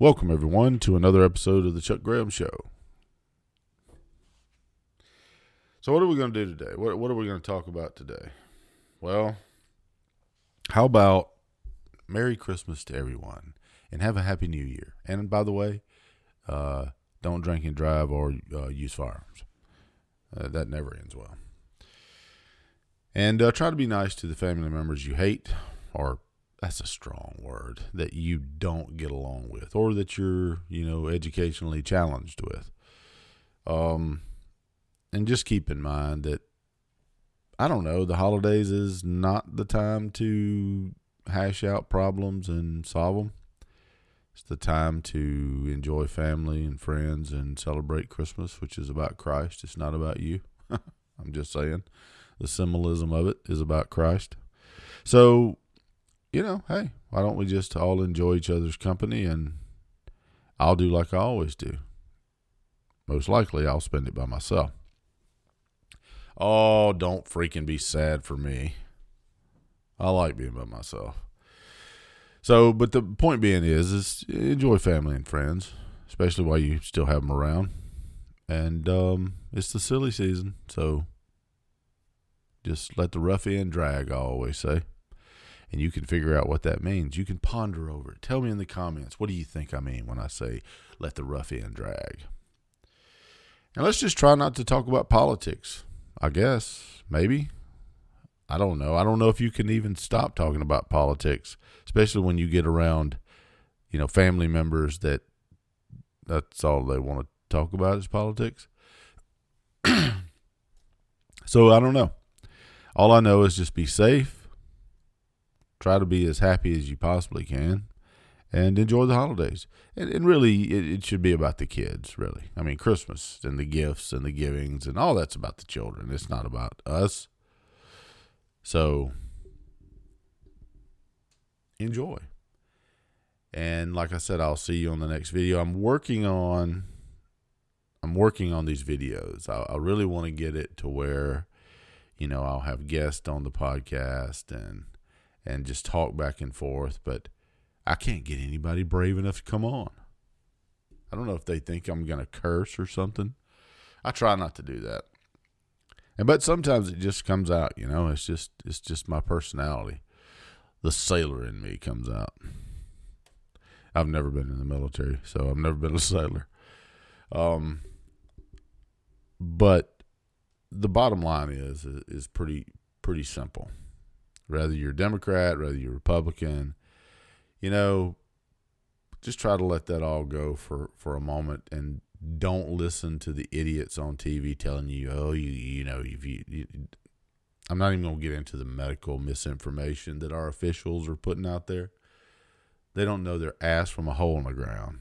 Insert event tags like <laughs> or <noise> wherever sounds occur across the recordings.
Welcome, everyone, to another episode of The Chuck Graham Show. So, what are we going to do today? What, what are we going to talk about today? Well, how about Merry Christmas to everyone and have a Happy New Year? And by the way, uh, don't drink and drive or uh, use firearms. Uh, that never ends well. And uh, try to be nice to the family members you hate, or that's a strong word, that you don't get along with, or that you're, you know, educationally challenged with. Um, and just keep in mind that, I don't know, the holidays is not the time to hash out problems and solve them. It's the time to enjoy family and friends and celebrate Christmas, which is about Christ. It's not about you. <laughs> I'm just saying. The symbolism of it is about Christ. So, you know, hey, why don't we just all enjoy each other's company and I'll do like I always do. Most likely, I'll spend it by myself. Oh, don't freaking be sad for me. I like being by myself. So, but the point being is, is enjoy family and friends, especially while you still have them around. And um, it's the silly season, so just let the rough end drag. I always say, and you can figure out what that means. You can ponder over it. Tell me in the comments what do you think I mean when I say let the rough end drag. And let's just try not to talk about politics. I guess maybe I don't know. I don't know if you can even stop talking about politics, especially when you get around, you know, family members that that's all they want to talk about is politics. <clears throat> so I don't know. All I know is just be safe, try to be as happy as you possibly can, and enjoy the holidays. And, and really, it, it should be about the kids, really. I mean, Christmas and the gifts and the givings and all that's about the children. It's not about us. So enjoy. And like I said, I'll see you on the next video. I'm working on I'm working on these videos. I, I really want to get it to where, you know, I'll have guests on the podcast and and just talk back and forth, but I can't get anybody brave enough to come on. I don't know if they think I'm going to curse or something. I try not to do that. And but sometimes it just comes out, you know, it's just it's just my personality. The sailor in me comes out. I've never been in the military, so I've never been a sailor. Um but the bottom line is is pretty pretty simple. Whether you're Democrat, whether you're Republican, you know, just try to let that all go for for a moment and don't listen to the idiots on TV telling you, oh, you you know, if you, you I'm not even going to get into the medical misinformation that our officials are putting out there. They don't know their ass from a hole in the ground.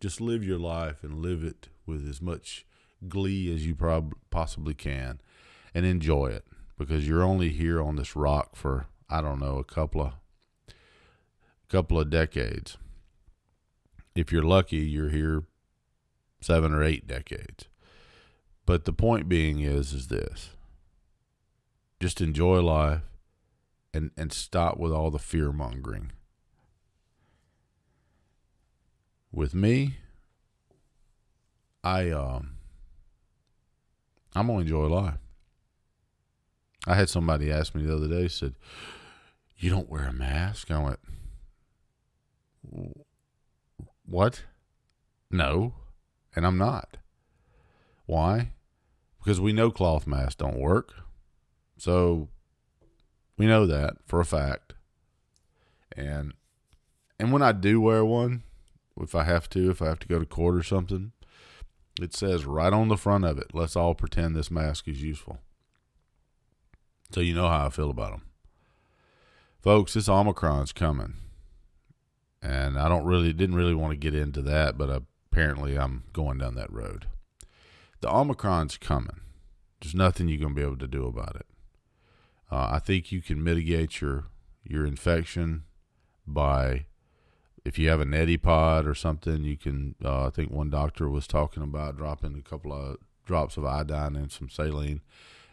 Just live your life and live it with as much glee as you prob- possibly can and enjoy it because you're only here on this rock for I don't know a couple of couple of decades. If you're lucky, you're here seven or eight decades. But the point being is is this. Just enjoy life and and stop with all the fear mongering. With me, I um I'm gonna enjoy life. I had somebody ask me the other day, said, You don't wear a mask? I went, What? No and I'm not. Why? Because we know cloth masks don't work. So we know that for a fact. And and when I do wear one, if I have to, if I have to go to court or something, it says right on the front of it, let's all pretend this mask is useful. So you know how I feel about them. Folks, this Omicron's coming. And I don't really didn't really want to get into that, but apparently I'm going down that road. The Omicron's coming. There's nothing you're going to be able to do about it. Uh, I think you can mitigate your your infection by if you have a neti pot or something. You can. Uh, I think one doctor was talking about dropping a couple of drops of iodine and some saline,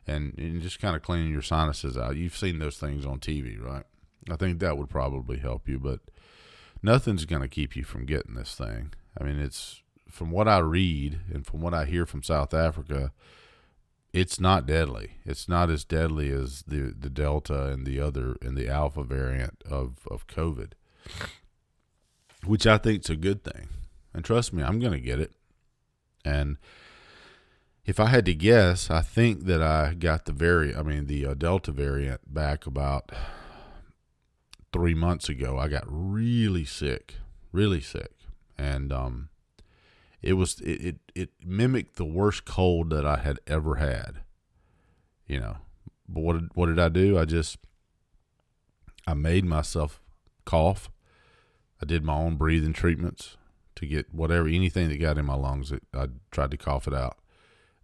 and, and just kind of cleaning your sinuses out. You've seen those things on TV, right? I think that would probably help you, but nothing's going to keep you from getting this thing. I mean, it's from what I read and from what I hear from South Africa, it's not deadly. It's not as deadly as the the Delta and the other and the Alpha variant of of COVID, which I think is a good thing. And trust me, I'm going to get it. And if I had to guess, I think that I got the very, I mean, the uh, Delta variant back about three months ago. I got really sick, really sick, and um, it was it, it, it mimicked the worst cold that I had ever had. You know, but what did, what did I do? I just I made myself cough. I did my own breathing treatments to get whatever anything that got in my lungs. I tried to cough it out.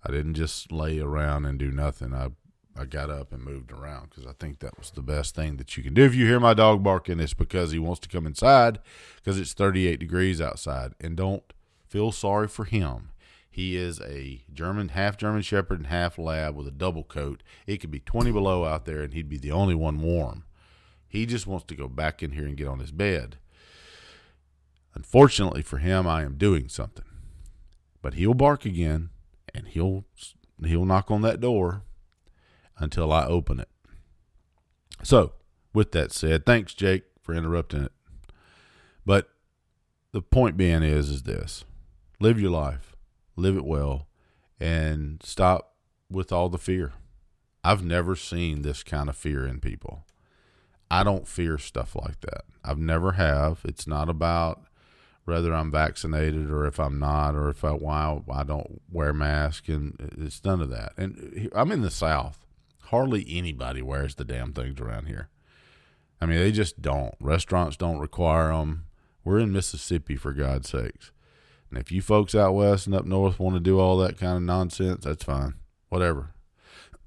I didn't just lay around and do nothing. I I got up and moved around because I think that was the best thing that you can do. If you hear my dog barking, it's because he wants to come inside because it's 38 degrees outside. And don't feel sorry for him. He is a German, half German Shepherd and half Lab with a double coat. It could be 20 below out there and he'd be the only one warm. He just wants to go back in here and get on his bed. Unfortunately for him, I am doing something. But he'll bark again and he'll he'll knock on that door until I open it. So, with that said, thanks Jake for interrupting it. But the point being is is this. Live your life. Live it well and stop with all the fear. I've never seen this kind of fear in people. I don't fear stuff like that. I've never have. It's not about whether I'm vaccinated or if I'm not, or if I why I don't wear mask, and it's none of that. And I'm in the South. Hardly anybody wears the damn things around here. I mean, they just don't. Restaurants don't require them. We're in Mississippi, for God's sakes. And if you folks out west and up north want to do all that kind of nonsense, that's fine. Whatever.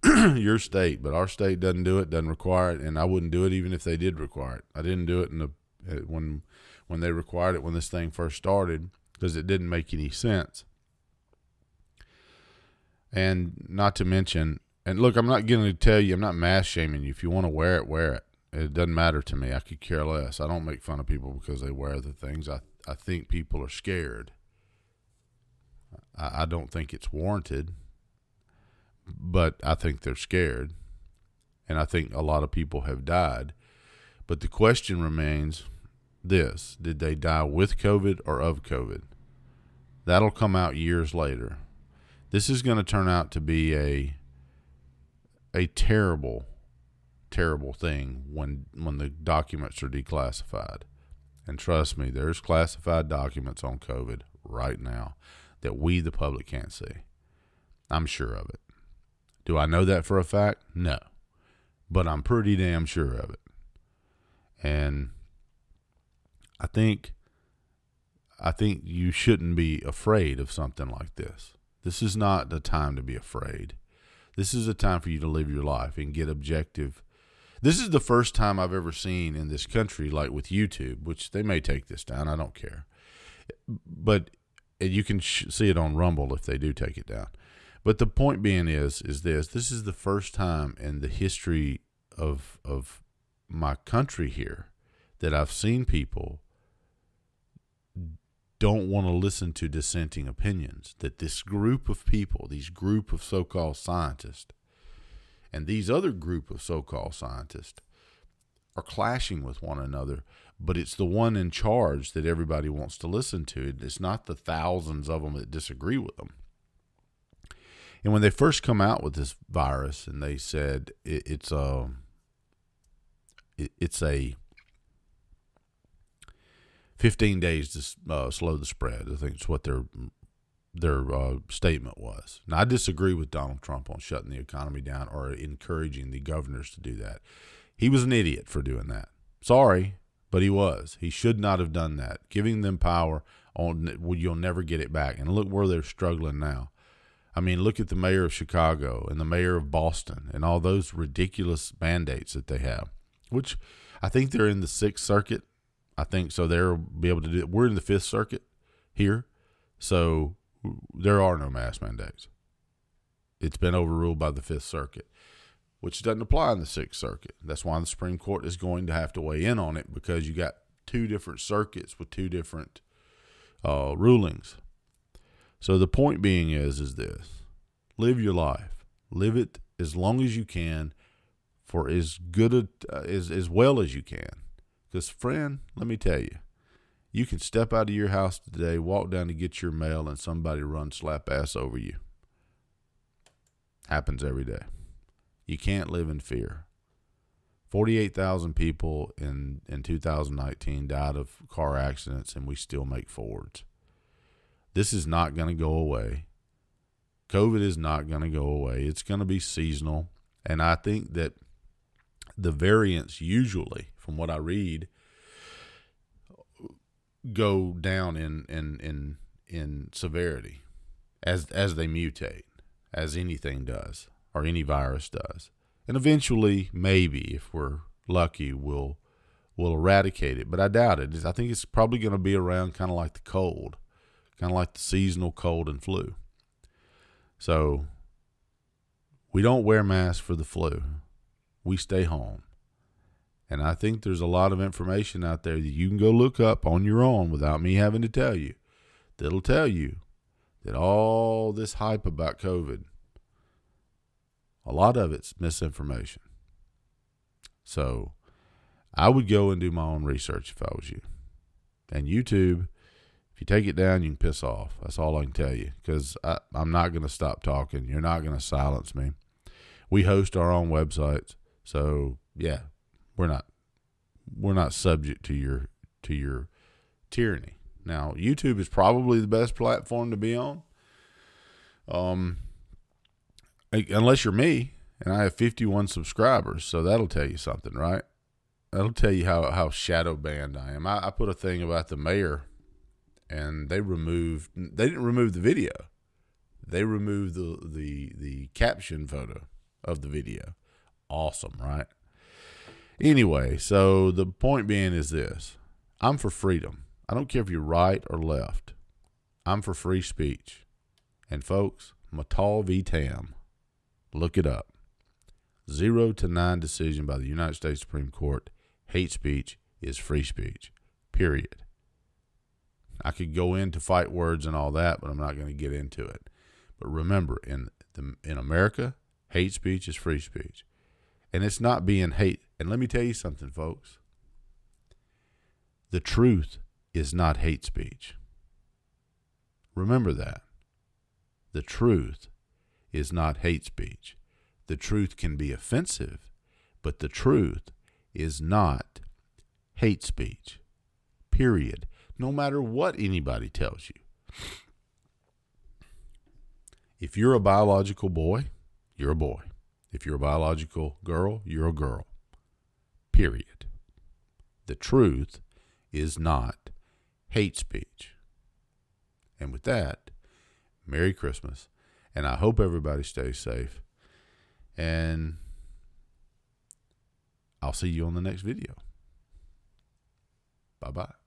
<clears throat> Your state, but our state doesn't do it, doesn't require it, and I wouldn't do it even if they did require it. I didn't do it in the Uh, when when they required it when this thing first started because it didn't make any sense. And not to mention, and look, I'm not going to tell you, I'm not mass shaming you. If you want to wear it, wear it. It doesn't matter to me. I could care less. I don't make fun of people because they wear the things. I, I think people are scared. I, I don't think it's warranted, but I think they're scared. And I think a lot of people have died. But the question remains this did they die with COVID or of COVID? That'll come out years later. This is going to turn out to be a a terrible, terrible thing when when the documents are declassified. And trust me, there's classified documents on COVID right now that we, the public, can't see. I'm sure of it. Do I know that for a fact? No. But I'm pretty damn sure of it. And I think I think you shouldn't be afraid of something like this. This is not the time to be afraid. This is a time for you to live your life and get objective. This is the first time I've ever seen in this country, like with YouTube, which they may take this down. I don't care. But you can sh- see it on Rumble if they do take it down. But the point being is, is this: this is the first time in the history of of my country here that I've seen people don't want to listen to dissenting opinions. That this group of people, these group of so called scientists, and these other group of so called scientists are clashing with one another, but it's the one in charge that everybody wants to listen to. It's not the thousands of them that disagree with them. And when they first come out with this virus, and they said it, it's a it, it's a 15 days to uh, slow the spread. I think it's what their their uh, statement was. Now, I disagree with Donald Trump on shutting the economy down or encouraging the governors to do that. He was an idiot for doing that. Sorry, but he was. He should not have done that. Giving them power on you'll never get it back. And look where they're struggling now. I mean, look at the mayor of Chicago and the mayor of Boston and all those ridiculous mandates that they have, which I think they're in the Sixth Circuit I think so. They'll be able to do it. We're in the Fifth Circuit here, so there are no mask mandates. It's been overruled by the Fifth Circuit, which doesn't apply in the Sixth Circuit. That's why the Supreme Court is going to have to weigh in on it because you got two different circuits with two different uh, rulings. So the point being is is this: live your life, live it as long as you can, for as good a, uh, as as well as you can. Because friend, let me tell you, you can step out of your house today, walk down to get your mail, and somebody run slap ass over you. Happens every day. You can't live in fear. 48,000 people in, in 2019 died of car accidents, and we still make Fords. This is not going to go away. COVID is not going to go away. It's going to be seasonal. And I think that the variants, usually, from what I read, go down in in in in severity as as they mutate, as anything does or any virus does. And eventually, maybe if we're lucky, we'll we'll eradicate it. But I doubt it. I think it's probably going to be around kind of like the cold, kind of like the seasonal cold and flu. So we don't wear masks for the flu. We stay home. And I think there's a lot of information out there that you can go look up on your own without me having to tell you. That'll tell you that all this hype about COVID, a lot of it's misinformation. So I would go and do my own research if I was you. And YouTube, if you take it down, you can piss off. That's all I can tell you because I'm not going to stop talking. You're not going to silence me. We host our own websites. So, yeah, we're not we're not subject to your to your tyranny. Now, YouTube is probably the best platform to be on. Um, unless you're me, and I have 51 subscribers, so that'll tell you something, right? That'll tell you how how shadow banned I am. I, I put a thing about the mayor, and they removed. They didn't remove the video. They removed the the the caption photo of the video. Awesome, right? Anyway, so the point being is this I'm for freedom. I don't care if you're right or left. I'm for free speech. And folks, Matal v. Tam, look it up. Zero to nine decision by the United States Supreme Court. Hate speech is free speech. Period. I could go into fight words and all that, but I'm not going to get into it. But remember, in the, in America, hate speech is free speech, and it's not being hate and let me tell you something, folks. The truth is not hate speech. Remember that. The truth is not hate speech. The truth can be offensive, but the truth is not hate speech. Period. No matter what anybody tells you. If you're a biological boy, you're a boy. If you're a biological girl, you're a girl period. The truth is not hate speech. And with that, Merry Christmas. And I hope everybody stays safe. And I'll see you on the next video. Bye bye.